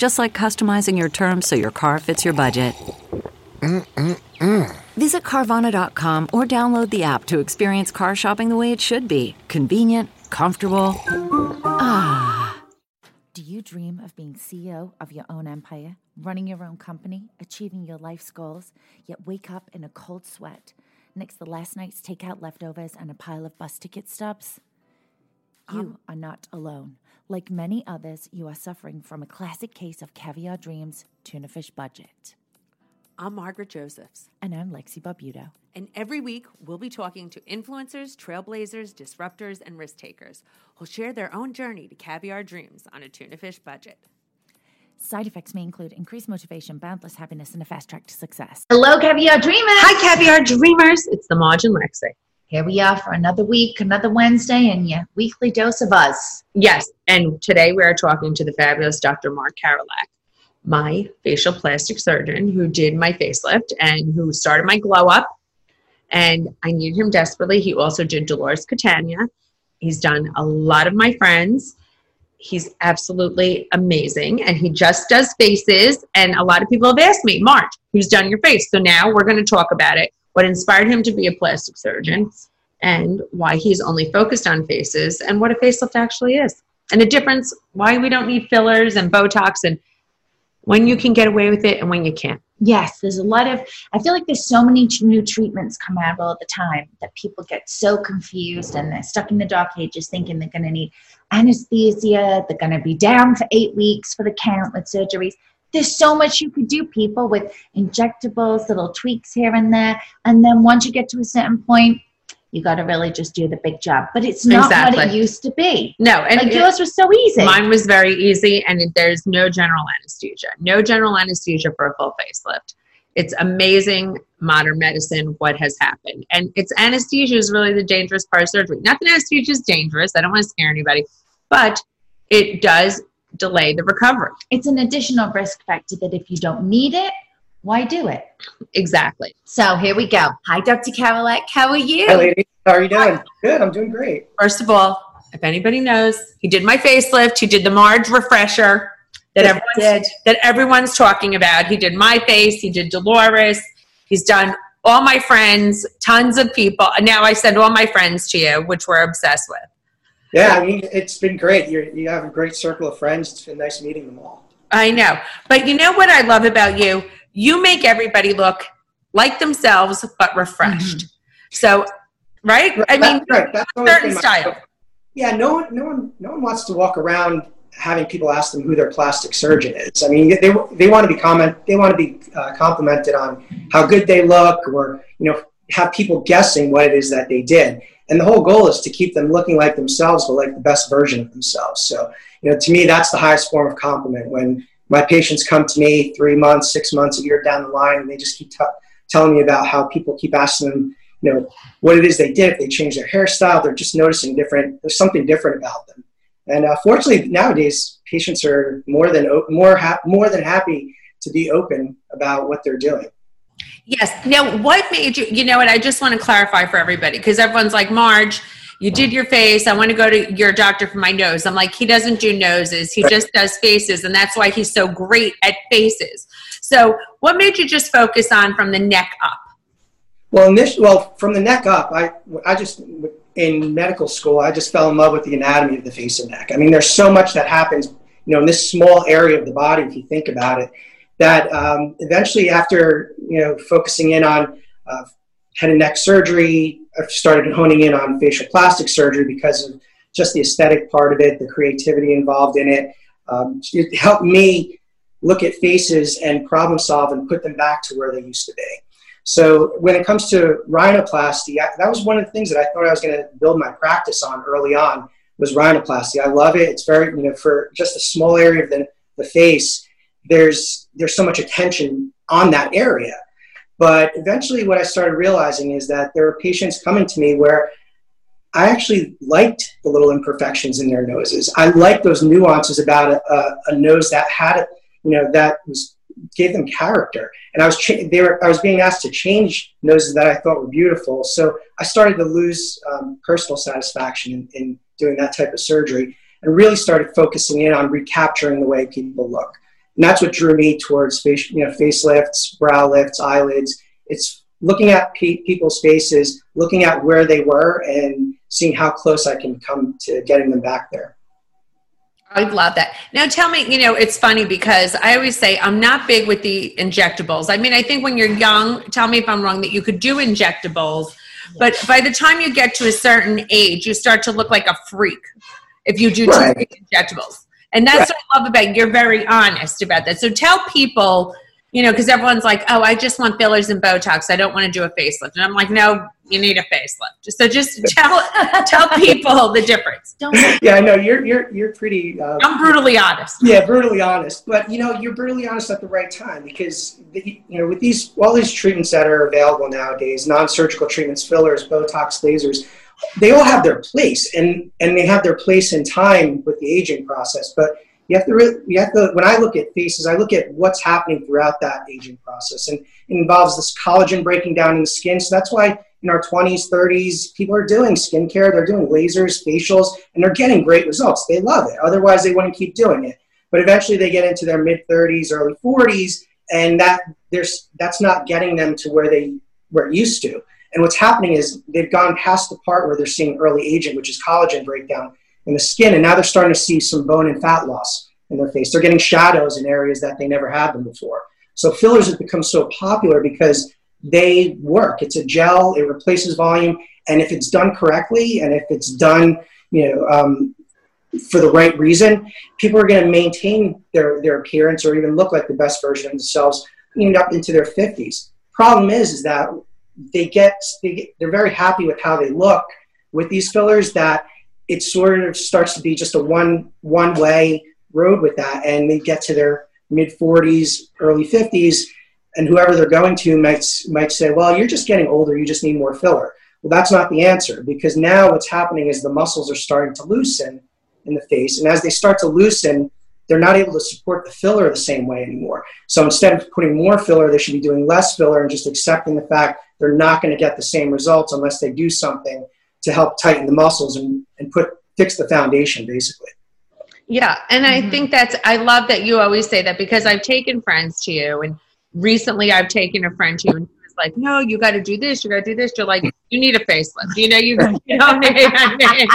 Just like customizing your terms so your car fits your budget. Mm-mm-mm. Visit Carvana.com or download the app to experience car shopping the way it should be convenient, comfortable. Ah. Do you dream of being CEO of your own empire, running your own company, achieving your life's goals, yet wake up in a cold sweat next to last night's takeout leftovers and a pile of bus ticket stubs? You um, are not alone. Like many others, you are suffering from a classic case of caviar dreams, tuna fish budget. I'm Margaret Josephs. And I'm Lexi Barbuto. And every week, we'll be talking to influencers, trailblazers, disruptors, and risk takers who'll share their own journey to caviar dreams on a tuna fish budget. Side effects may include increased motivation, boundless happiness, and a fast track to success. Hello, Caviar Dreamers. Hi, Caviar Dreamers. It's the Marge and Lexi. Here we are for another week, another Wednesday, and your weekly dose of us. Yes, and today we are talking to the fabulous Dr. Mark Karolak, my facial plastic surgeon who did my facelift and who started my glow up. And I needed him desperately. He also did Dolores Catania. He's done a lot of my friends. He's absolutely amazing. And he just does faces. And a lot of people have asked me, Mark, who's done your face? So now we're going to talk about it what inspired him to be a plastic surgeon, and why he's only focused on faces, and what a facelift actually is, and the difference why we don't need fillers and Botox, and when you can get away with it and when you can't. Yes, there's a lot of, I feel like there's so many new treatments come out all the time that people get so confused and they're stuck in the dark ages thinking they're going to need anesthesia, they're going to be down for eight weeks for the count with surgeries there's so much you could do people with injectables little tweaks here and there. And then once you get to a certain point you got to really just do the big job. But it's not exactly. what it used to be. No and like it, yours was so easy. Mine was very easy and there's no general anesthesia. No general anesthesia for a full facelift. It's amazing modern medicine what has happened. And it's anesthesia is really the dangerous part of surgery. Not that anesthesia is dangerous i don't want to scare anybody but it does delay the recovery. It's an additional risk factor that if you don't need it, why do it? Exactly. So here we go. Hi, Dr. Karolak. How are you? Hi, lady. How are you doing? Good. I'm doing great. First of all, if anybody knows, he did my facelift. He did the Marge refresher that yes, everyone's, that everyone's talking about. He did my face. He did Dolores. He's done all my friends, tons of people. And now I send all my friends to you, which we're obsessed with. Yeah, I mean, it's been great. you you have a great circle of friends. It's been nice meeting them all. I know. But you know what I love about you? You make everybody look like themselves, but refreshed. Mm-hmm. So, right? I mean, right. That's certain style. Yeah, no one, no one, no one wants to walk around having people ask them who their plastic surgeon is. I mean, they, they want to be comment, they want to be uh, complimented on how good they look, or you know, have people guessing what it is that they did. And the whole goal is to keep them looking like themselves, but like the best version of themselves. So, you know, to me, that's the highest form of compliment when my patients come to me three months, six months, a year down the line, and they just keep t- telling me about how people keep asking them, you know, what it is they did. If they change their hairstyle, they're just noticing different. There's something different about them. And uh, fortunately, nowadays, patients are more than more ha- more than happy to be open about what they're doing. Yes. Now, what made you, you know what, I just want to clarify for everybody because everyone's like, Marge, you did your face. I want to go to your doctor for my nose. I'm like, he doesn't do noses, he just does faces. And that's why he's so great at faces. So, what made you just focus on from the neck up? Well, this well, from the neck up, I, I just, in medical school, I just fell in love with the anatomy of the face and neck. I mean, there's so much that happens, you know, in this small area of the body, if you think about it that um, eventually after you know focusing in on uh, head and neck surgery. I started honing in on facial plastic surgery because of just the aesthetic part of it, the creativity involved in it. Um, it helped me look at faces and problem solve and put them back to where they used to be. So when it comes to rhinoplasty, I, that was one of the things that I thought I was going to build my practice on early on was rhinoplasty. I love it. It's very, you know, for just a small area of the, the face, there's, there's so much attention on that area. But eventually what I started realizing is that there are patients coming to me where I actually liked the little imperfections in their noses. I liked those nuances about a, a, a nose that had, you know, that was gave them character. And I was cha- they were I was being asked to change noses that I thought were beautiful. So I started to lose um, personal satisfaction in, in doing that type of surgery, and really started focusing in on recapturing the way people look. And that's what drew me towards face, you know, facelifts, brow lifts, eyelids. It's looking at pe- people's faces, looking at where they were, and seeing how close I can come to getting them back there. I love that. Now tell me, you know, it's funny because I always say I'm not big with the injectables. I mean, I think when you're young, tell me if I'm wrong, that you could do injectables, but by the time you get to a certain age, you start to look like a freak if you do right. injectables. And that's right. what I love about you. You're very honest about that. So tell people you know, because everyone's like, oh, I just want fillers and Botox. I don't want to do a facelift. And I'm like, no, you need a facelift. So just tell tell people the difference. Don't yeah, I know you're you're you're pretty. Uh, I'm brutally honest. Yeah, brutally honest. But you know, you're brutally honest at the right time because the, you know with these all these treatments that are available nowadays, non-surgical treatments, fillers, Botox, lasers, they all have their place, and and they have their place in time with the aging process, but you have to really, you have to, when I look at faces, I look at what's happening throughout that aging process. And it involves this collagen breaking down in the skin. So that's why in our 20s, 30s, people are doing skincare, they're doing lasers, facials, and they're getting great results. They love it. Otherwise, they wouldn't keep doing it. But eventually, they get into their mid 30s, early 40s, and that there's that's not getting them to where they were used to. And what's happening is they've gone past the part where they're seeing early aging, which is collagen breakdown, in the skin, and now they're starting to see some bone and fat loss in their face. They're getting shadows in areas that they never had them before. So fillers have become so popular because they work. It's a gel, it replaces volume, and if it's done correctly, and if it's done, you know, um, for the right reason, people are going to maintain their, their appearance or even look like the best version of themselves, even up into their 50s. Problem is, is that they get, they get they're very happy with how they look with these fillers that it sort of starts to be just a one one way road with that, and they get to their mid 40s, early 50s, and whoever they're going to might might say, "Well, you're just getting older. You just need more filler." Well, that's not the answer because now what's happening is the muscles are starting to loosen in the face, and as they start to loosen, they're not able to support the filler the same way anymore. So instead of putting more filler, they should be doing less filler and just accepting the fact they're not going to get the same results unless they do something to help tighten the muscles and, and put fix the foundation basically. Yeah, and I mm-hmm. think that's I love that you always say that because I've taken friends to you and recently I've taken a friend to you and he was like, No, you gotta do this, you gotta do this. You're like, you need a facelift. You know, you, you know I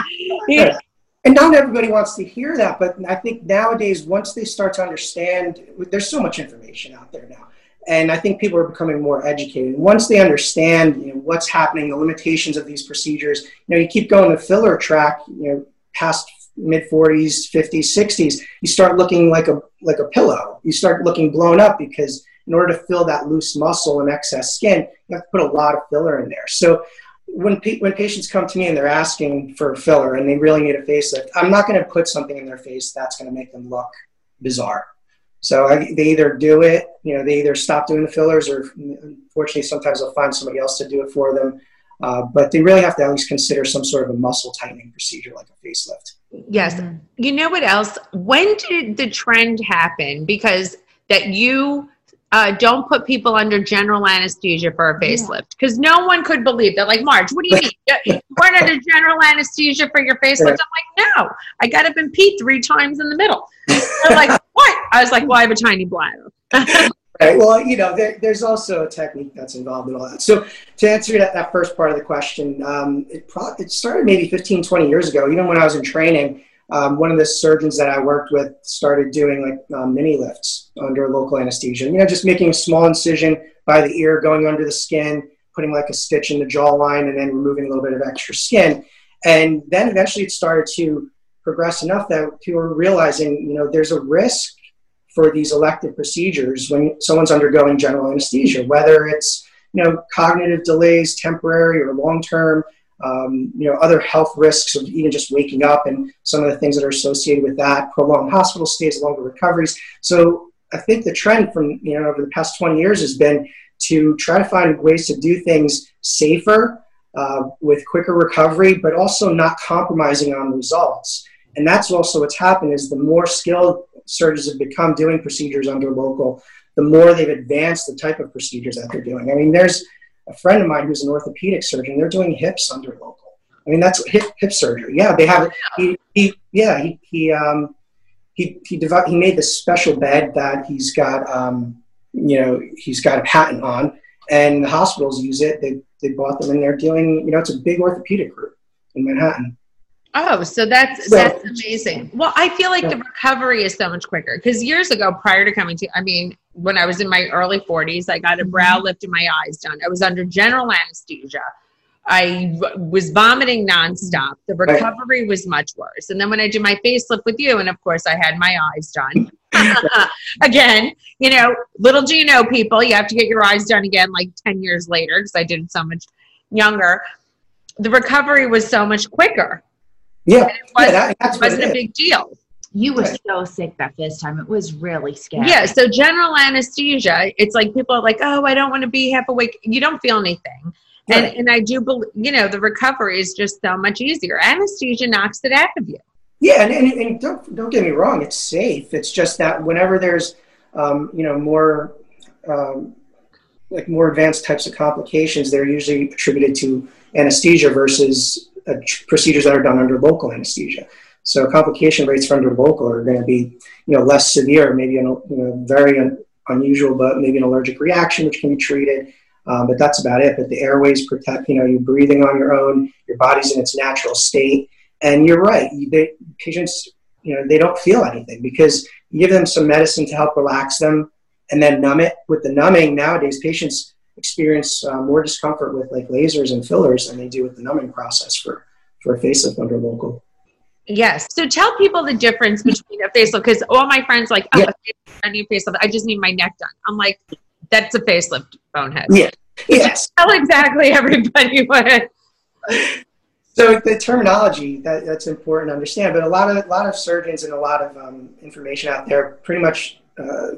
mean? And not everybody wants to hear that, but I think nowadays once they start to understand there's so much information out there now and I think people are becoming more educated. Once they understand, you know, what's happening, the limitations of these procedures, you know, you keep going the filler track, you know, past mid 40s, 50s, 60s, you start looking like a like a pillow. You start looking blown up because in order to fill that loose muscle and excess skin, you have to put a lot of filler in there. So when when patients come to me and they're asking for filler and they really need a facelift, I'm not going to put something in their face that's going to make them look bizarre. So I, they either do it, you know, they either stop doing the fillers, or unfortunately, sometimes they'll find somebody else to do it for them. Uh, but they really have to at least consider some sort of a muscle tightening procedure like a facelift. Yes. Mm-hmm. You know what else? When did the trend happen? Because that you uh, don't put people under general anesthesia for a facelift because no one could believe that. Like, Marge, what do you mean? you weren't under general anesthesia for your facelift? I'm like, no, I got up and peed three times in the middle. They're like, what? I was like, well, I have a tiny bladder. right. Well, you know, there, there's also a technique that's involved in all that. So to answer that, that first part of the question, um, it, pro- it started maybe 15, 20 years ago. Even when I was in training, um, one of the surgeons that I worked with started doing like um, mini lifts under local anesthesia. You know, just making a small incision by the ear, going under the skin, putting like a stitch in the jawline and then removing a little bit of extra skin. And then eventually it started to progress enough that people are realizing, you know, there's a risk for these elective procedures when someone's undergoing general anesthesia, whether it's, you know, cognitive delays, temporary or long term, um, you know, other health risks of even just waking up and some of the things that are associated with that, prolonged hospital stays, longer recoveries. So I think the trend from, you know, over the past 20 years has been to try to find ways to do things safer uh, with quicker recovery, but also not compromising on results. And that's also what's happened is the more skilled surgeons have become doing procedures under local, the more they've advanced the type of procedures that they're doing. I mean, there's a friend of mine who's an orthopedic surgeon. They're doing hips under local. I mean, that's hip, hip surgery. Yeah, they have. He, he yeah, he he um, he he, developed, he made this special bed that he's got um, you know he's got a patent on, and the hospitals use it. They they bought them and they're doing you know it's a big orthopedic group in Manhattan. Oh, so that's so, that's amazing. Well, I feel like yeah. the recovery is so much quicker because years ago, prior to coming to, I mean, when I was in my early 40s, I got a brow mm-hmm. lift and my eyes done. I was under general anesthesia. I was vomiting nonstop. The recovery was much worse. And then when I did my facelift with you, and of course I had my eyes done. again, you know, little do you know, people, you have to get your eyes done again like 10 years later because I did it so much younger. The recovery was so much quicker. Yeah, it, was, yeah, that, wasn't a big deal. You were so sick that first time. It was really scary. Yeah. So general anesthesia, it's like people are like, "Oh, I don't want to be half awake." You don't feel anything, yeah. and and I do believe, you know, the recovery is just so much easier. Anesthesia knocks it out of you. Yeah, and, and, and don't don't get me wrong, it's safe. It's just that whenever there's, um, you know, more. Um, like more advanced types of complications, they're usually attributed to anesthesia versus uh, procedures that are done under local anesthesia. So complication rates for under local are going to be, you know, less severe, maybe an, you know, very un- unusual, but maybe an allergic reaction which can be treated. Um, but that's about it. But the airways protect, you know, you're breathing on your own, your body's in its natural state. And you're right, they, patients, you know, they don't feel anything because you give them some medicine to help relax them and then numb it. With the numbing, nowadays, patients experience uh, more discomfort with like lasers and fillers than they do with the numbing process for for a facelift under local. Yes. So tell people the difference between a facelift because all my friends like, oh, yeah. I need a facelift. I just need my neck done. I'm like, that's a facelift, bonehead. Yeah. Yes. Tell exactly everybody what. So the terminology that, that's important to understand, but a lot of a lot of surgeons and a lot of um, information out there pretty much uh,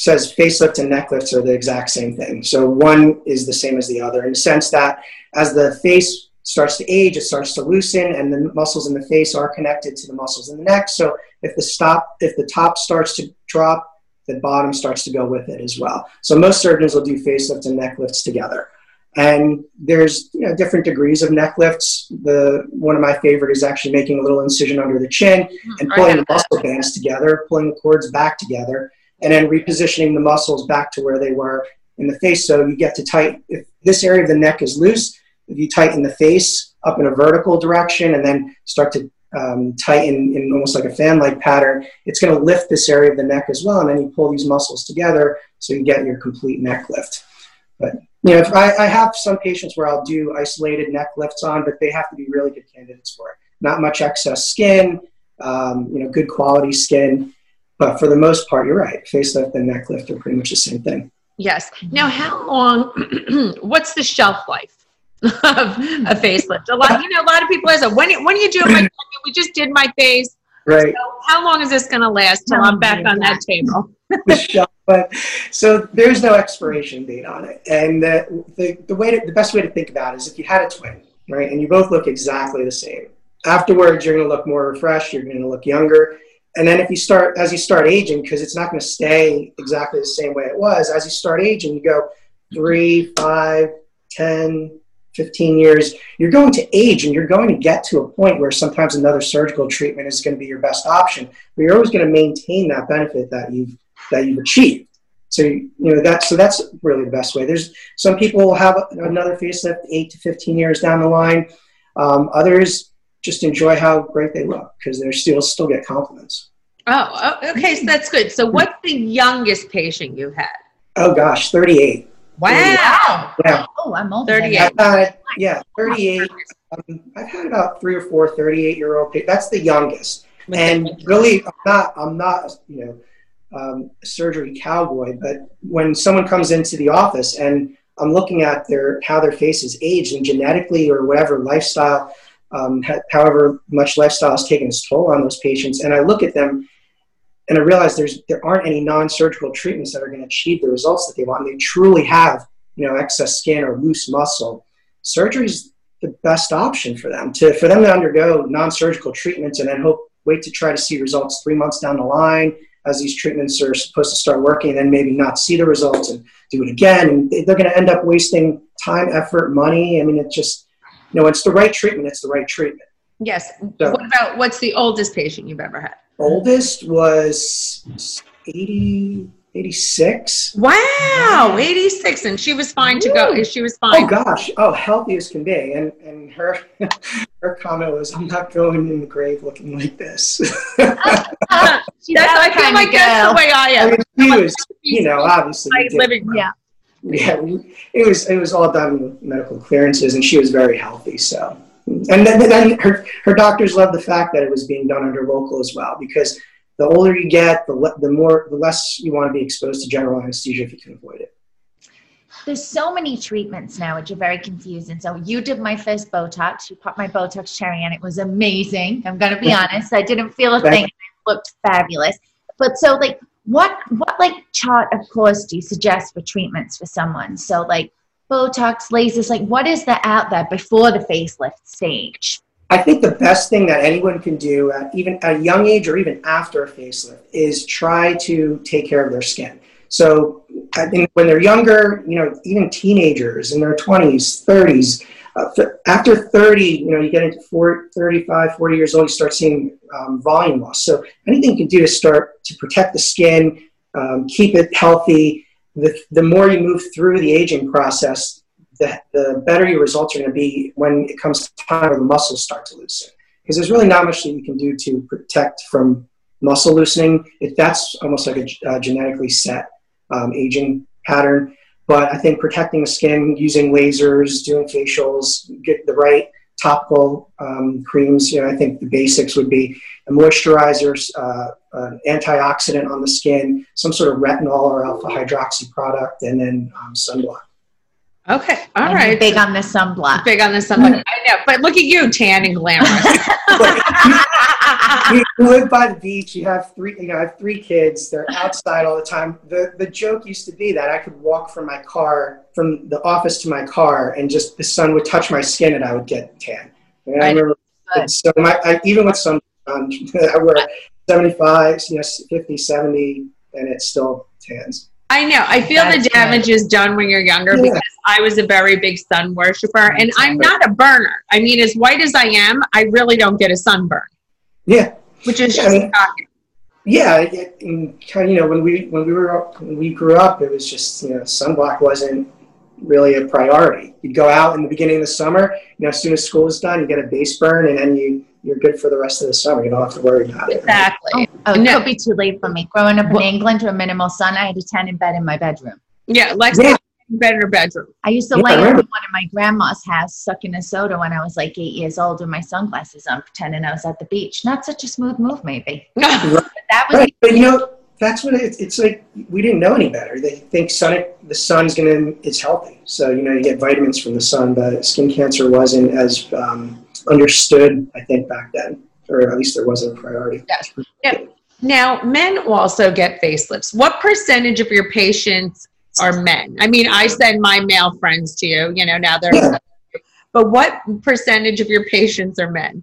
says facelift and neck lifts are the exact same thing. So one is the same as the other in the sense that as the face starts to age, it starts to loosen, and the muscles in the face are connected to the muscles in the neck. So if the stop, if the top starts to drop, the bottom starts to go with it as well. So most surgeons will do facelifts and neck lifts together. And there's you know, different degrees of neck lifts. The one of my favorite is actually making a little incision under the chin and pulling the muscle bands together, pulling the cords back together, and then repositioning the muscles back to where they were in the face. So you get to tighten. If this area of the neck is loose, if you tighten the face up in a vertical direction and then start to um, tighten in almost like a fan-like pattern, it's going to lift this area of the neck as well. And then you pull these muscles together so you get your complete neck lift. But you know, I, I have some patients where I'll do isolated neck lifts on, but they have to be really good candidates for it. Not much excess skin, um, you know, good quality skin. But for the most part, you're right. Facelift and neck lift are pretty much the same thing. Yes. Now, how long? what's the shelf life of a facelift? A lot, you know, a lot of people ask, "When when are you doing my? we just did my face. Right. So how long is this going to last till I'm back on that table? but so there's no expiration date on it, and the, the, the way to, the best way to think about it is if you had a twin, right, and you both look exactly the same. Afterwards, you're going to look more refreshed. You're going to look younger and then if you start as you start aging because it's not going to stay exactly the same way it was as you start aging you go three five ten 15 years you're going to age and you're going to get to a point where sometimes another surgical treatment is going to be your best option. But you're always going to maintain that benefit that you've that you've achieved. So you know that so that's really the best way. There's some people will have another facelift 8 to 15 years down the line. Um, others just enjoy how great they look because they're still still get compliments. Oh, okay, so that's good. So, what's the youngest patient you've had? Oh gosh, thirty eight. Wow. Yeah. Oh, I'm older. than 38. that. I've yeah, 38. Um, I've had about three or four 38 year old. Patients. That's the youngest. And really, I'm not, I'm not, you know, um, a surgery cowboy, but when someone comes into the office and I'm looking at their how their face is aged and genetically or whatever lifestyle, um, ha- however much lifestyle has taken its toll on those patients, and I look at them and I realize there's there aren't any non-surgical treatments that are going to achieve the results that they want. And they truly have, you know, excess skin or loose muscle. Surgery is the best option for them to for them to undergo non-surgical treatments and then hope wait to try to see results three months down the line as these treatments are supposed to start working and then maybe not see the results and do it again and they- they're going to end up wasting time effort money i mean it just you know it's the right treatment it's the right treatment Yes. So- What about what's the oldest patient you've ever had? oldest was 80 86 Wow, 86. And she was fine to go. She was oh, fine. oh gosh oh healthy as can be and and her her comment was i'm not going in the grave looking like this She's That's, I feel kind like of that's the way I I am. mean, she was you know obviously My we did- living room. Yeah. yeah, we- it was it was all done with medical clearances, and she was very healthy. So, and then, then her her doctors loved the fact that it was being done under local as well, because the older you get, the le- the more the less you want to be exposed to general anesthesia if you can avoid it. There's so many treatments now, which are very confusing. So you did my first Botox. You popped my Botox cherry, and it was amazing. I'm going to be honest. I didn't feel a thing. It looked fabulous. But so, like, what what like chart of course do you suggest for treatments for someone? So like Botox, lasers, like what is that out there before the facelift stage? I think the best thing that anyone can do, at even at a young age or even after a facelift, is try to take care of their skin. So I think when they're younger, you know, even teenagers in their 20s, 30s, uh, after 30, you know, you get into 40, 35, 40 years old, you start seeing um, volume loss. So anything you can do to start to protect the skin, um, keep it healthy. The, the more you move through the aging process, the, the better your results are going to be when it comes time where the muscles start to loosen. Because there's really not much that you can do to protect from muscle loosening. If that's almost like a uh, genetically set um, aging pattern. But I think protecting the skin using lasers, doing facials, get the right topical um, creams. You know, I think the basics would be a moisturizer, uh, an antioxidant on the skin, some sort of retinol or alpha hydroxy product, and then um, sunblock. Okay. All And right. big on the sunblock. Big on the sunblock. I know. But look at you, tan and glamorous. you live by the beach. You have three. You know, I have three kids. They're outside all the time. the The joke used to be that I could walk from my car, from the office to my car, and just the sun would touch my skin, and I would get tan. And I I- remember. Good. So my, I, even with sun, um, I wear seventy five, you know, 50, 70, and it still tans. I know. I feel That's the damage is done when you're younger Yeah. because I was a very big sun worshiper and I'm not a burner. I mean, as white as I am, I really don't get a sunburn, Yeah, which is Yeah, just I mean- shocking. yeah. And kind of, you know, when we when we were up, when we grew up, it was just you know, sunblock wasn't really a priority. You'd go out in the beginning of the summer. You know, as soon as school is done, you get a base burn, and then you you're good for the rest of the summer. You don't have to worry about it. right? Exactly. Oh, oh, it No. could be too late for me. Growing up in England with minimal sun, I had a tan in bed in my bedroom. Yeah, Lex Yeah. In bed in her bedroom. I used to Yeah, I lay in one remember. of my grandma's house sucking a soda when I was like eight years old with my sunglasses on, pretending I was at the beach. Not such a smooth move, maybe. But that was Right, but you know, that's what it's, it's like. We didn't know any better. They think sun, the sun's gonna, it's healthy. So you know, you get vitamins from the sun, but skin cancer wasn't as um, understood, I think, back then, or at least there wasn't a priority. Yes. Yeah. Now, men also get facelifts. What percentage of your patients are men? I mean, I send my male friends to you, you know, now they're, Yeah. but what percentage of your patients are men?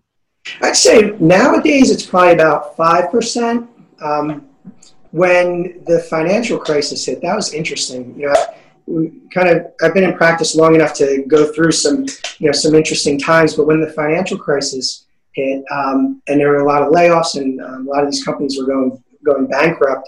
I'd say nowadays it's probably about five percent. Um, when the financial crisis hit, that was interesting. You know, kind of I've been in practice long enough to go through some you know some interesting times. But when the financial crisis hit, um, and there were a lot of layoffs, and um, a lot of these companies were going going bankrupt,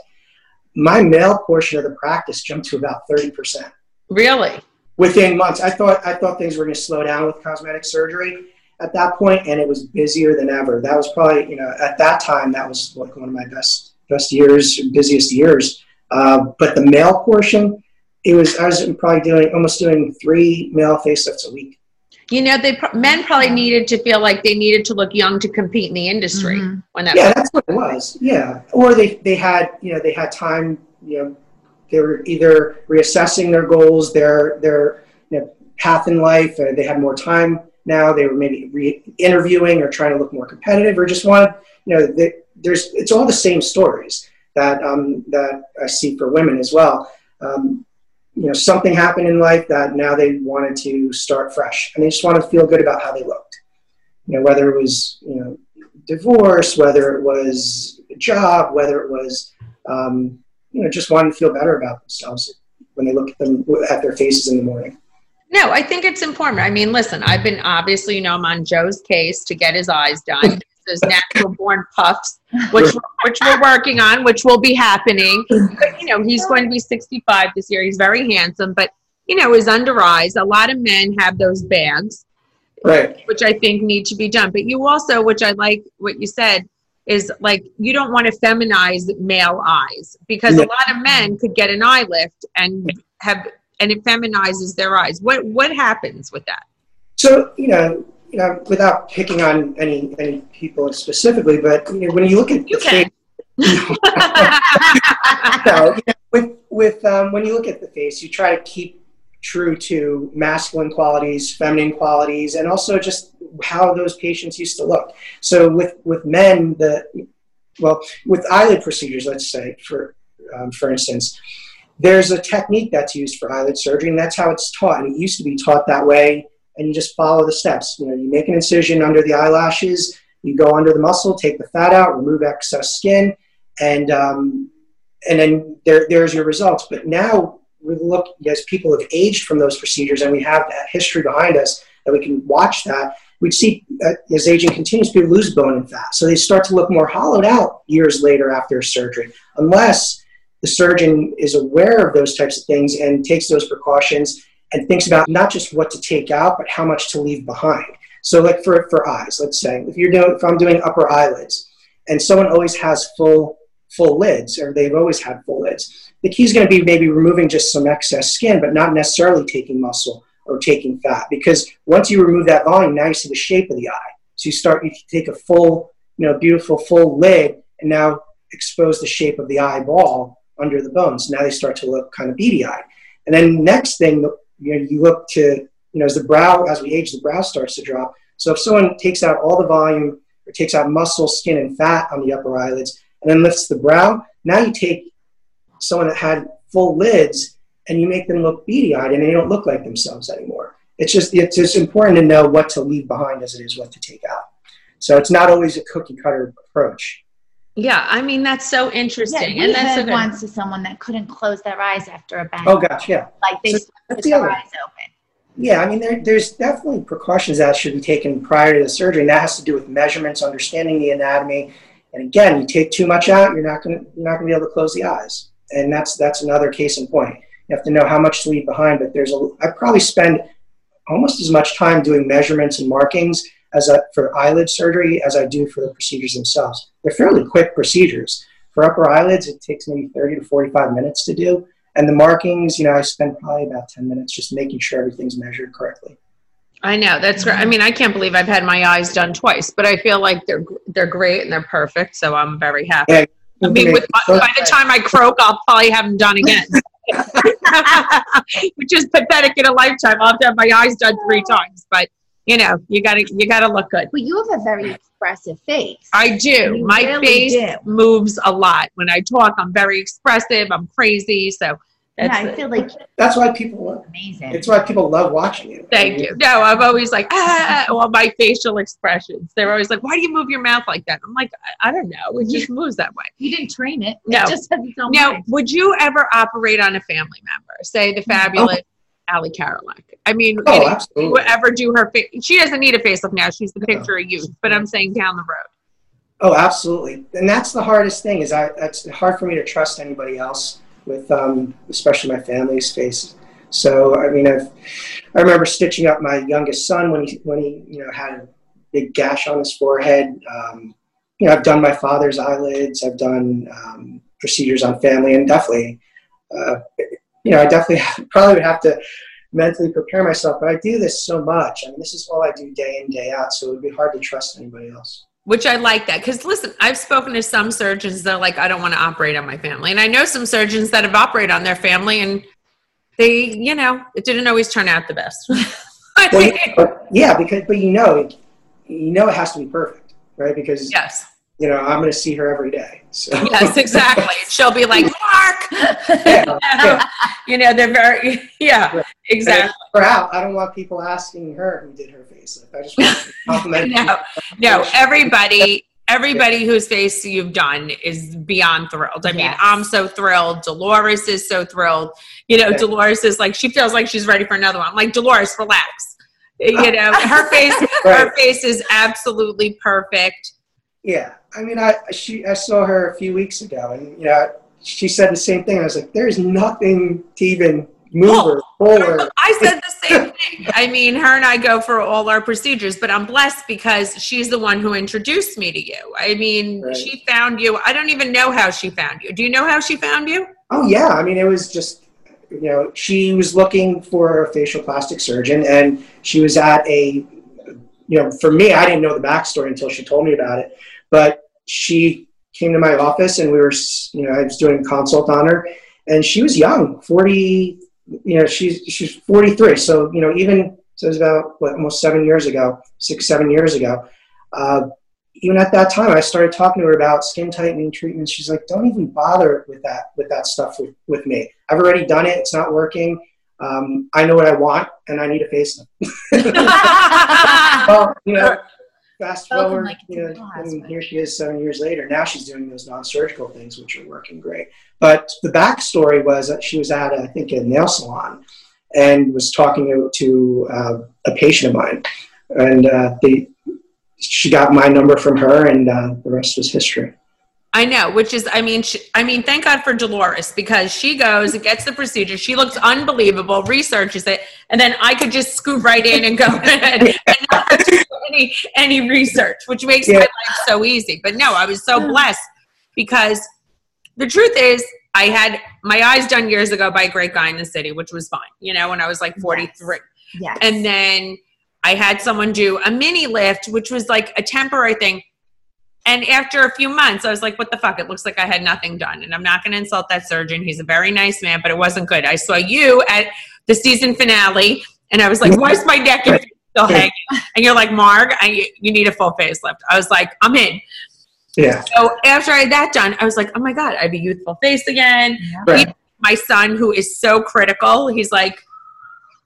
my male portion of the practice jumped to about thirty percent Really? within months. I thought I thought things were going to slow down with cosmetic surgery at that point, and it was busier than ever. That was probably you know at that time that was like one of my best best years, busiest years. Uh, but the male portion it was I was probably doing almost doing three male facelifts a week. You know, they men probably needed to feel like they needed to look young to compete in the industry Mhm. when that. Yeah, that's what it was. Yeah, or they they had you know they had time. You know, they were either reassessing their goals, their their you know, path in life. Uh, they had more time now. They were maybe re- interviewing or trying to look more competitive, or just wanted you know they, there's it's all the same stories that um, that I see for women as well. Um, you know, something happened in life that now they wanted to start fresh, and they just wanted to feel good about how they looked. You know, whether it was you know divorce, whether it was a job, whether it was um, you know just wanting to feel better about themselves when they look at them at their faces in the morning. No, I think it's important. I mean, listen, I've been obviously, you know, I'm on Joe's case to get his eyes done. Those natural born puffs, which which we're working on, which will be happening. But you know, he's going to be 65 this year. He's very handsome, but you know, his under eyes. A lot of men have those bags, Right. which I think need to be done. But you also, which I like what you said, is like you don't want to feminize male eyes because Yeah. a lot of men could get an eye lift and have and it feminizes their eyes. What what happens with that? So you know, you know, without picking on any any people specifically, but you know, when you look at You the can. no, you know, with with um, when you look at the face, you try to keep true to masculine qualities, feminine qualities, and also just how those patients used to look. So with with men, the well, with eyelid procedures, let's say for um, for instance, there's a technique that's used for eyelid surgery, and that's how it's taught. And it used to be taught that way, and you just follow the steps. You know, you make an incision under the eyelashes, you go under the muscle, take the fat out, remove excess skin, and um, and then there, there's your results. But now we look as people have aged from those procedures, and we have that history behind us that we can watch that. We'd see uh, as aging continues, people lose bone and fat, so they start to look more hollowed out years later after surgery, unless the surgeon is aware of those types of things and takes those precautions and thinks about not just what to take out, but how much to leave behind. So, like for, for eyes, let's say if you're doing if I'm doing upper eyelids, and someone always has full full lids, or they've always had full lids, the key is going to be maybe removing just some excess skin, but not necessarily taking muscle or taking fat, because once you remove that volume, now you see the shape of the eye. So you start you take a full, you know, beautiful full lid, and now expose the shape of the eyeball under the bones. Now they start to look kind of beady eyed. And then next thing, you know, you look to, you know, as the brow, as we age, the brow starts to drop. So if someone takes out all the volume or takes out muscle, skin, and fat on the upper eyelids, and then lifts the brow, now you take someone that had full lids and you make them look beady eyed and they don't look like themselves anymore. It's just, it's just important to know what to leave behind as it is what to take out. So it's not always a cookie cutter approach. Yeah, I mean that's so interesting, Yeah, and we that's a had once to someone that couldn't close their eyes after a bang. Oh gosh, yeah. Like they So slept that's with the their other- eyes open. Yeah, I mean, there, there's definitely precautions that should be taken prior to the surgery, and that has to do with measurements, understanding the anatomy. And again, you take too much out, you're not going to you're not going to be able to close the eyes, and that's that's another case in point. You have to know how much to leave behind. But there's a I probably spend almost as much time doing measurements and markings as I, for eyelid surgery as I do for the procedures themselves. They're fairly quick procedures. For upper eyelids, it takes maybe 30 to 45 minutes to do. And the markings, you know, I spend probably about 10 minutes just making sure everything's measured correctly. I know that's great. I mean, I can't believe I've had my eyes done twice, but I feel like they're they're great and they're perfect, so I'm very happy. Yeah, I mean, with, by the time I croak, I'll probably have them done again, which is pathetic in a lifetime. I'll have to have my eyes done three times, but you know, you gotta you gotta look good. But you have a very expressive face. I do. You My really face do. moves a lot when I talk. I'm very expressive. I'm crazy, so that's yeah, I feel like That's why people. amazing. It's why people love watching you. Thank you. No, I'm always like, ah, all my facial expressions. They're always like, why do you move your mouth like that? I'm like, I, I don't know. It just moves that way. you didn't train it. No. It just has its own Now, mind. would you ever operate on a family member? Say the fabulous Ali Karolak. I mean, Oh, you know, absolutely. would ever do her face? She doesn't need a facelift now. She's the picture of youth. But I'm saying down the road. Oh, absolutely. And that's the hardest thing is I, it's hard for me to trust anybody else with, um, especially my family's face. So, I mean, I've, I remember stitching up my youngest son when he, when he, you know, had a big gash on his forehead. Um, you know, I've done my father's eyelids. I've done um, procedures on family and definitely, uh, you know, I definitely probably would have to mentally prepare myself. But I do this so much. I mean, this is all I do day in day out. So it would be hard to trust anybody else. Which I like that because listen, I've spoken to some surgeons that are like, I don't want to operate on my family, and I know some surgeons that have operated on their family, and they, you know, it didn't always turn out the best. well, but, yeah, because but you know, you know, it has to be perfect, right? Because yes, you know, I'm going to see her every day. So. Yes, exactly. She'll be like, Mark. yeah, yeah. You know, they're very, yeah, right. exactly. For out, I don't want people asking her who did her facelift. I just want to compliment. no, no, everybody. Everybody whose face you've done is beyond thrilled. I mean, yes. I'm so thrilled. Dolores is so thrilled. You know, Dolores is like she feels like she's ready for another one. I'm like, Dolores, relax. You know, her face, right. her face is absolutely perfect yeah, I mean, I she I saw her a few weeks ago, and you know, she said the same thing. I was like, "There's nothing to even move oh, her forward." I said the same thing. I mean, her and I go for all our procedures, but I'm blessed because she's the one who introduced me to you. I mean, right. she found you. I don't even know how she found you. Do you know how she found you? Oh yeah, I mean, it was just you know, she was looking for a facial plastic surgeon, and she was at a you know, for me, I didn't know the backstory until she told me about it. But she came to my office and we were, you know, I was doing consult on her and she was young, 40, you know, she's, she's 43. So, you know, even, so it was about what, almost seven years ago, six, seven years ago. Uh, even at that time, I started talking to her about skin tightening treatments. She's like, don't even bother with that, with that stuff with, with me. I've already done it. It's not working. Um, I know what I want and I need a facelift. well, you know, fast forward, like you know, and here she is seven years later. Now she's doing those non-surgical things, which are working great. But the backstory was that she was at, I think, a nail salon and was talking to, to uh, a patient of mine. And uh, they, she got my number from her, and uh, the rest was history. I know, which is, I mean, she, I mean, thank God for Dolores because she goes and gets the procedure. She looks unbelievable, researches it, and then I could just scoop right in and go and, and not do any any research, which makes yeah. my life so easy. But no, I was so blessed because the truth is, I had my eyes done years ago by a great guy in the city, which was fine, you know, when I was like 43. Yes. yes. And then I had someone do a mini lift, which was like a temporary thing and after a few months, I was like, what the fuck? It looks like I had nothing done. And I'm not going to insult that surgeon. He's a very nice man, but it wasn't good. I saw you at the season finale, and I was like, why's my neck still hanging? And you're like, Marg, I, you need a full facelift. I was like, I'm in. Yeah. So after I had that done, I was like, oh my God, I have a youthful face again. Yeah. Right. my son, who is so critical, he's like,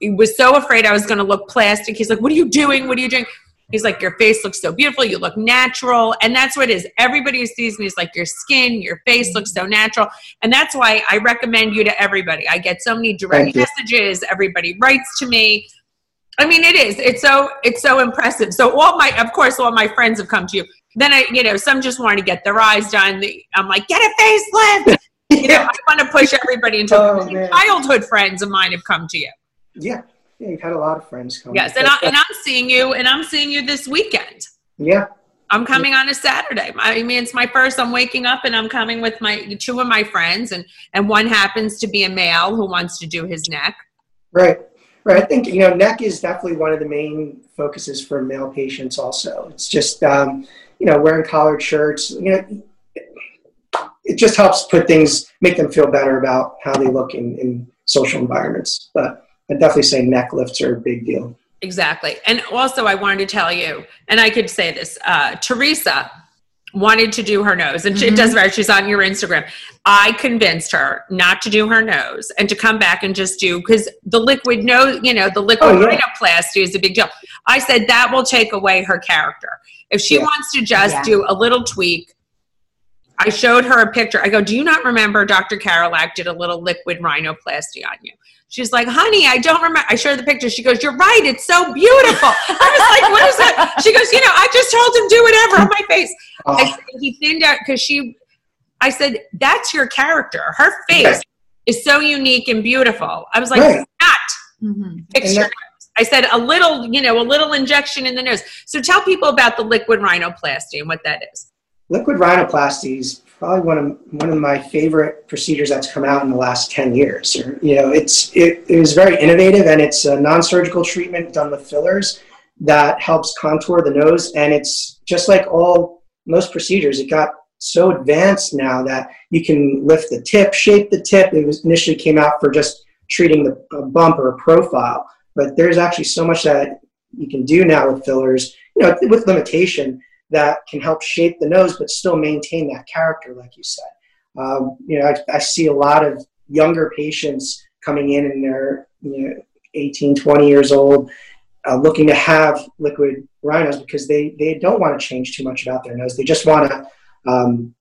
he was so afraid I was going to look plastic. He's like, what are you doing? What are you doing? He's like, Your face looks so beautiful. You look natural. And that's what it is. Everybody who sees me is like, Your skin, your face looks so natural. And that's why I recommend you to everybody. I get so many direct messages. Everybody writes to me. I mean, it is. It's so it's so impressive. So all my, of course, all my friends have come to you. Then I, you know, some just want to get their eyes done. I'm like, get a facelift. you know, I want to push everybody into oh, childhood friends of mine have come to you. Yeah, yeah, you've had a lot of friends come. Yes, and, I, and I'm seeing you, and I'm seeing you this weekend. Yeah. I'm coming yeah. on a Saturday. I mean, it's my first. I'm waking up and I'm coming with my two of my friends, and and one happens to be a male who wants to do his neck. Right, right. I think you know, neck is definitely one of the main focuses for male patients. Also, it's just um, you know wearing collared shirts. You know, it just helps put things, make them feel better about how they look in, in social environments. But I definitely say neck lifts are a big deal. Exactly. And also, I wanted to tell you, and I could say this uh, Teresa wanted to do her nose, and mm-hmm. it does right. She's on your Instagram. I convinced her not to do her nose and to come back and just do because the liquid nose, you know, the liquid oh, yeah. rhinoplasty is a big deal. I said that will take away her character. If she yeah. wants to just yeah. do a little tweak, I showed her a picture. I go, Do you not remember Dr. Karolak did a little liquid rhinoplasty on you? She's like, honey, I don't remember. I showed her the picture. She goes, you're right. It's so beautiful. I was like, what is that? She goes, you know, I just told him do whatever on my face. Oh. I said, he thinned out because she, I said, that's your character. Her face is so unique and beautiful. I was like, right. not mm-hmm. picture. I said a little, you know, a little injection in the nose. So tell people about the liquid rhinoplasty and what that is. Liquid rhinoplasties, probably one of one of my favorite procedures that's come out in the last 10 years. You know, it's it, it was very innovative and it's a non-surgical treatment done with fillers that helps contour the nose and it's just like all most procedures it got so advanced now that you can lift the tip, shape the tip. It was initially came out for just treating the bump or a profile, but there's actually so much that you can do now with fillers, you know, with limitation that can help shape the nose but still maintain that character, like you said. Um, you know, I, I, see a lot of younger patients coming in and they're you know, 18, 20 years old, uh, looking to have liquid rhinos because they, they don't want to change too much about their nose. They just want to, um,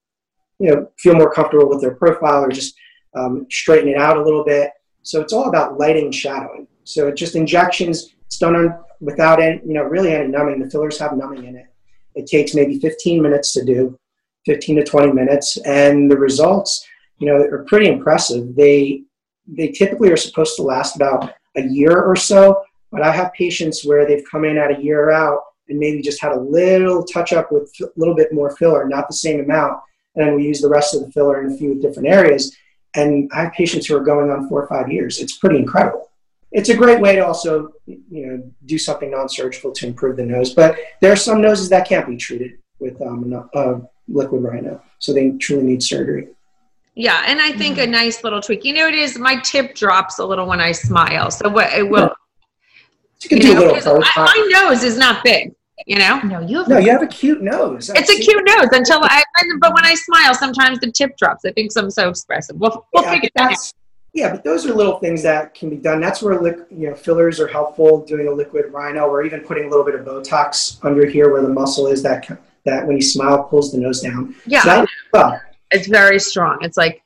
you know, feel more comfortable with their profile or just um, straighten it out a little bit. So it's all about lighting and shadowing. So it's just injections. It's done on, without any, you know, really any numbing. The fillers have numbing in it. It takes maybe 15 minutes to do, 15 to 20 minutes, and the results, you know, are pretty impressive. They they typically are supposed to last about a year or so, but I have patients where they've come in at a year out and maybe just had a little touch up with a little bit more filler, not the same amount, and then we use the rest of the filler in a few different areas. And I have patients who are going on four or five years. It's pretty incredible it's a great way to also you know do something non-surgical to improve the nose but there are some noses that can't be treated with um, uh, liquid rhino so they truly need surgery. Yeah and i think a nice little tweak you know it is my tip drops a little when i smile so what it will you can you do know, a little I, my nose is not big you know? No you have no you have a cute nose it's a cute nose until i but when i smile sometimes the tip drops i think i'm so expressive. We'll, we'll yeah, figure that out yeah, but those are little things that can be done. That's where you know fillers are helpful. Doing a liquid rhino, or even putting a little bit of Botox under here where the muscle is that that when you smile pulls the nose down. Yeah, so well, it's very strong. It's like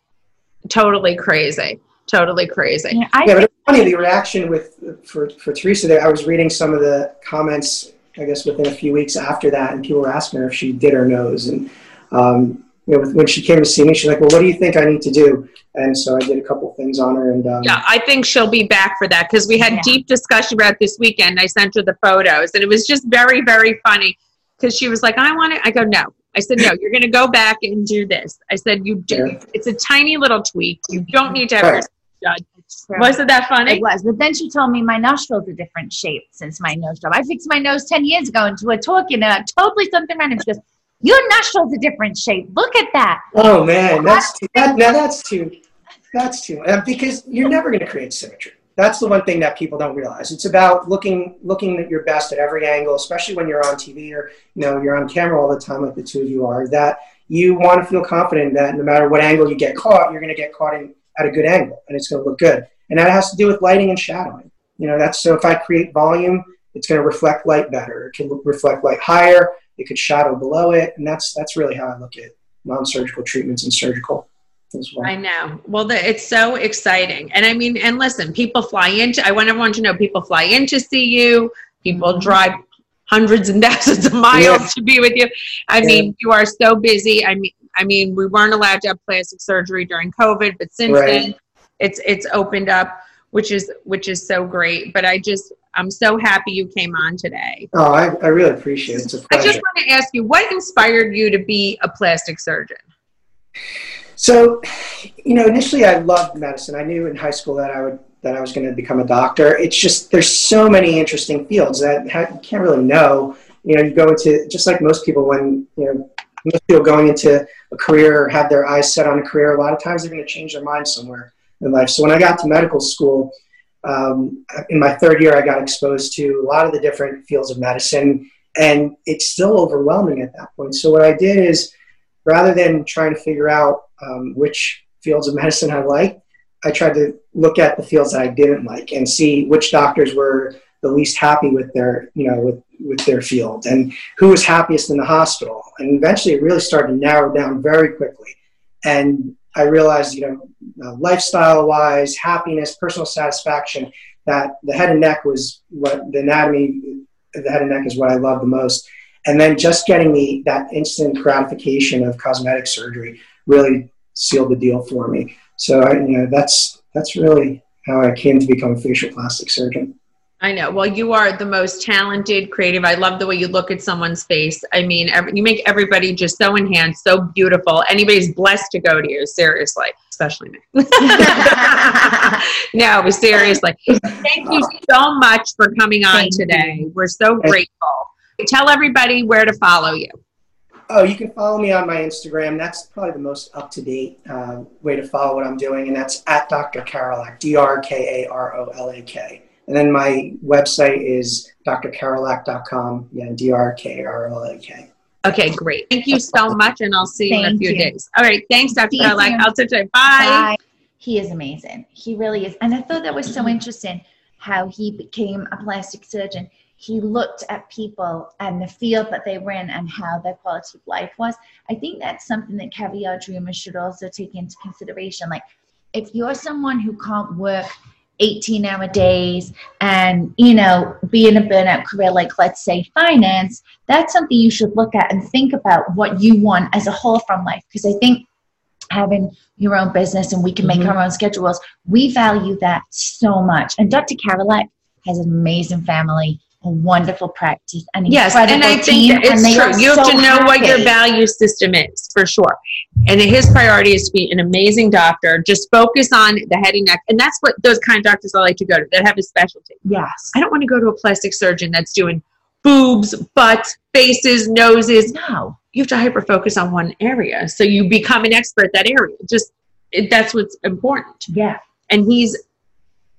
totally crazy, totally crazy. Yeah, I, yeah but it's funny the reaction with for for Teresa there. I was reading some of the comments, I guess within a few weeks after that, and people were asking her if she did her nose and. Um, you know, when she came to see me, she's like, "Well, what do you think I need to do?" And so I did a couple things on her, and um, yeah, I think she'll be back for that because we had yeah. deep discussion about this weekend. I sent her the photos, and it was just very, very funny because she was like, "I want it." I go, "No." I said, "No, you're going to go back and do this." I said, "You do. Yeah. It's a tiny little tweak. You don't need to have right. your judge." Wasn't that funny? It was. But then she told me my nostrils are different shape since my nose job. I fixed my nose 10 years ago into a talk and uh, totally something random. She goes, your nostrils a different shape. Look at that. Oh man, that's too, that, now that's too that's too uh, because you're never going to create symmetry. That's the one thing that people don't realize. It's about looking looking at your best at every angle, especially when you're on TV or you know you're on camera all the time, like the two of you are. That you want to feel confident that no matter what angle you get caught, you're going to get caught in at a good angle, and it's going to look good. And that has to do with lighting and shadowing. You know, that's so if I create volume, it's going to reflect light better. It can reflect light higher it could shadow below it, and that's that's really how I look at non-surgical treatments and surgical as well. I know. Well, the, it's so exciting, and I mean, and listen, people fly into. I want everyone to know people fly in to see you. People mm-hmm. drive hundreds and thousands of miles yeah. to be with you. I yeah. mean, you are so busy. I mean, I mean, we weren't allowed to have plastic surgery during COVID, but since right. then, it's it's opened up, which is which is so great. But I just I'm so happy you came on today. Oh, I, I really appreciate it. I just want to ask you, what inspired you to be a plastic surgeon? So, you know, initially I loved medicine. I knew in high school that I would that I was going to become a doctor. It's just there's so many interesting fields that you can't really know. You know, you go into just like most people when you know most people going into a career or have their eyes set on a career. A lot of times they're going to change their mind somewhere in life. So when I got to medical school, um, in my third year, I got exposed to a lot of the different fields of medicine, and it's still overwhelming at that point. So, what I did is rather than trying to figure out um, which fields of medicine I like, I tried to look at the fields that I didn't like and see which doctors were the least happy with their, you know, with, with their field and who was happiest in the hospital. And eventually it really started to narrow down very quickly. And I realized, you know, uh, lifestyle wise, happiness, personal satisfaction, that the head and neck was what the anatomy, the head and neck is what I love the most. And then just getting the, that instant gratification of cosmetic surgery really sealed the deal for me. So I, you know, that's, that's really how I came to become a facial plastic surgeon. I know. Well, you are the most talented, creative. I love the way you look at someone's face. I mean, every, you make everybody just so enhanced, so beautiful. Anybody's blessed to go to you, seriously, especially me. no, seriously. Thank you so much for coming on Thank today. We're so grateful. Tell everybody where to follow you. Oh, you can follow me on my Instagram. That's probably the most up to date uh, way to follow what I'm doing, and that's at Dr. Karolak, D R K A R O L A K. And then my website is drkarolak.com. Yeah, D R K A R O L A K. Okay, great. Thank you so much, and I'll see you in a few you. days. All right, thanks, Dr. See Karolak. soon. I'll touch it. Bye. Bye. He is amazing. He really is. And I thought that was so mm-hmm. interesting how he became a plastic surgeon. He looked at people and the field that they were in and how their quality of life was. I think that's something that caviar dreamers should also take into consideration. Like, if you're someone who can't work 18 hour days and, you know, be in a burnout career, like let's say finance, that's something you should look at and think about what you want as a whole from life. Because I think having your own business and we can make Mhm. our own schedules. We value that so much. And Dr. Karolak has an amazing family, a wonderful practice, and Yes, and I think team, it's true. You have so to know what your value system is for sure. And his priority is to be an amazing doctor. Just focus on the head and neck, and that's what those kind of doctors I like to go to that have a specialty. Yes. I don't want to go to a plastic surgeon that's doing boobs, butts, faces, noses. No. You have to hyper focus on one area, so you become an expert at that area. Just it, that's what's important Yeah. and he's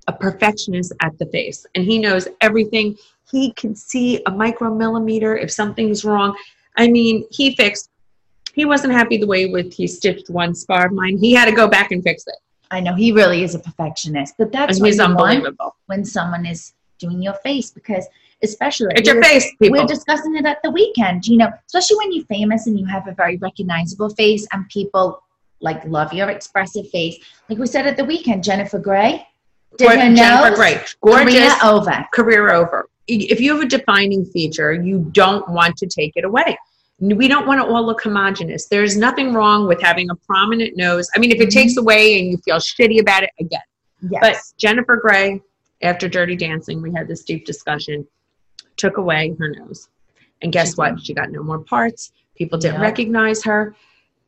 a perfectionist at the face and he knows everything he can see a micromillimeter if something's wrong i mean he fixed he wasn't happy the way with he stitched one spar of mine he had to go back and fix it I know he really is a perfectionist, but that's he's unbelievable when someone is doing your face because especially it's your face people We're discussing it at the weekend, you know, especially when you're famous and you have a very recognizable face and people like love your expressive face. Like we said at the weekend, Jennifer Grey did her jennifer nose, great gorgeous career over. career over. If you have a defining feature, you don't want to take it away. We don't want to all look homogenous. There's nothing wrong with having a prominent nose. I mean, if it takes mm-hmm. away and you feel shitty about it, again. Yes. But Jennifer Grey, after Dirty Dancing, we had this deep discussion, took away her nose. And guess She what? She got no more parts. People didn't recognize her.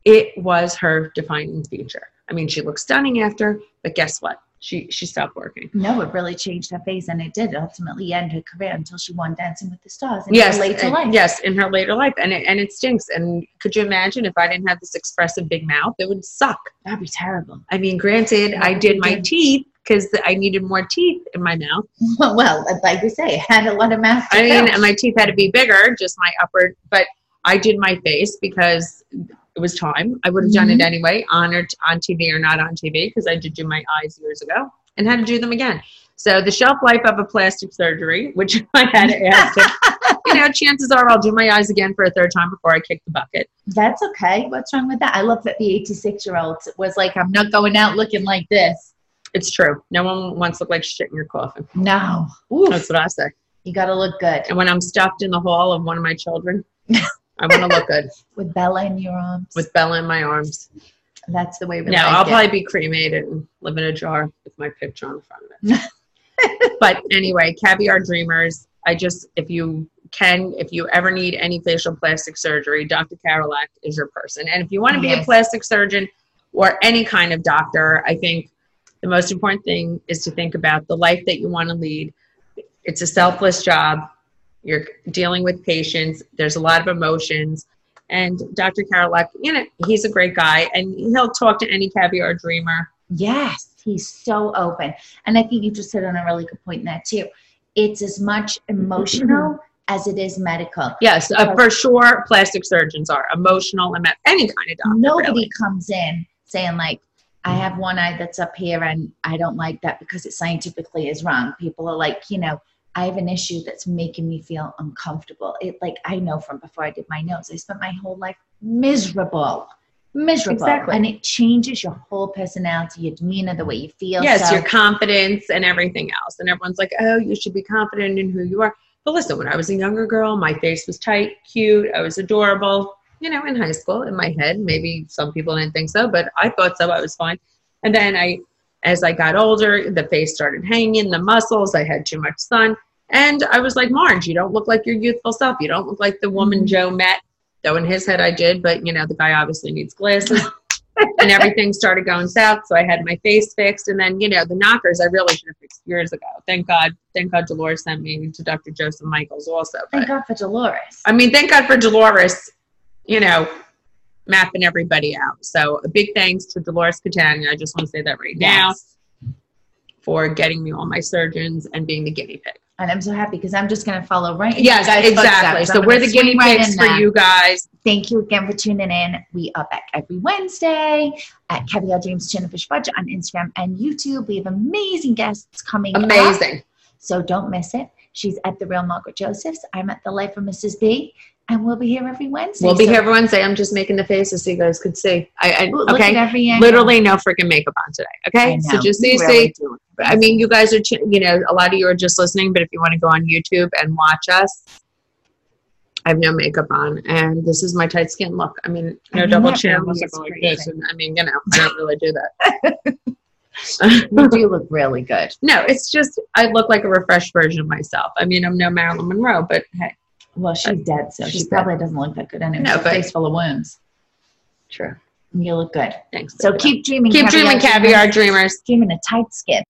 It was her defining feature. I mean, she looked stunning after, but guess what? She she stopped working. no, it really changed her face and it did ultimately end her career until she won Dancing with the Stars in yes, her later and- life. yes, in her later life, and it, and it stinks. And could you imagine if I didn't have this expressive big mouth? It would suck. That'd be terrible. I mean, granted, I did my teeth because I needed more teeth in my mouth. well, like we say, it had a lot of mouth I mean, and my teeth had to be bigger, just my upper. But I did my face because it was time. I would have done it mm-hmm. anyway, on or on TV or not on TV, because I did do my eyes years ago and had to do them again. So the shelf life of a plastic surgery, which I had to ask him, you know, chances are I'll do my eyes again for a third time before I kick the bucket. That's okay. What's wrong with that? I love that the 86 year old was like, I'm not going out looking like this. It's true. No one wants to look like shit in your coffin. No. Oof. That's what I say. You got to look good And when I'm stuffed in the hall of one of my children, I want to look good with Bella in your arms. with Bella in my arms. That's the way we No, like I'll it. probably be cremated and live in a jar with my picture on the front of it. but anyway, caviar dreamers. I just, if you can, if you ever need any facial plastic surgery, Dr. Karolak is your person. And if you want to be a plastic surgeon or any kind of doctor, I think the most important thing is to think about the life that you want to lead. It's a selfless job. You're dealing with patients. There's a lot of emotions. And Dr. Karolak, you know, he's a great guy and he'll talk to any caviar dreamer. Yes, he's so open. And I think you just hit on a really good point there, too. It's as much emotional as it is medical. Yes, uh, for sure, plastic surgeons are emotional and any kind of doctor. Nobody really. comes in saying, like, I have one eye that's up here and I don't like that because it scientifically is wrong. People are like, you know, I have an issue that's making me feel uncomfortable. It like I know from before I did my nose. I spent my whole life miserable. Miserable. Exactly. And it changes your whole personality, your demeanor, the way you feel. Yes, So- your confidence and everything else. And everyone's like, oh, you should be confident in who you are. But listen, when I was a younger girl, my face was tight, cute, I was adorable. You know, in high school, in my head, maybe some people didn't think so, but I thought so. I was fine. And then I As I got older, the face started hanging, the muscles, I had too much sun. And I was like, Marge, you don't look like your youthful self. You don't look like the woman mm-hmm. Joe met. Though in his head I did, but you know, the guy obviously needs glasses. and everything started going south. So I had my face fixed. And then, you know, the knockers I really should have fixed years ago. Thank God. Thank God Dolores sent me to Dr. Joseph Michaels also. Thank God for Dolores. I mean, thank God for Dolores, you know, mapping everybody out. So a big thanks to Dolores Catania. I just want to say that right now for getting me all my surgeons and being the guinea pig. And I'm so happy because I'm just going to follow right Yes, exactly. footsteps. So we're the guinea right pigs for there. you guys. Thank you again for tuning in. We are back every Wednesday at Caviar Dreams Tuna Fish Budget on Instagram and YouTube. We have amazing guests coming up. Amazing. So don't miss it. She's at the Real Margaret Josephs. I'm at the Life of Mrs. B. And we'll be here every Wednesday. We'll be So- here every Wednesday. I'm just making the faces so you guys could see. I, I okay. Literally no freaking makeup on today. Okay. So just so You really see, do. I mean, you guys are, ch- you know, a lot of you are just listening, but if you want to go on YouTube and watch us, I have no makeup on, and this is my tight skin look. I mean, I no mean, double chin, really I like this, and I mean, you know, I don't really do that. You do look really good. no, it's just I look like a refreshed version of myself. I mean, I'm no Marilyn Monroe, but hey, Well, she's uh, dead, so She's she probably doesn't look that good anyway. No, but- face full of wounds. true. You look good. Thanks. So keep dreaming. keep dreaming, caviar dreamers. Dreaming a tight skin.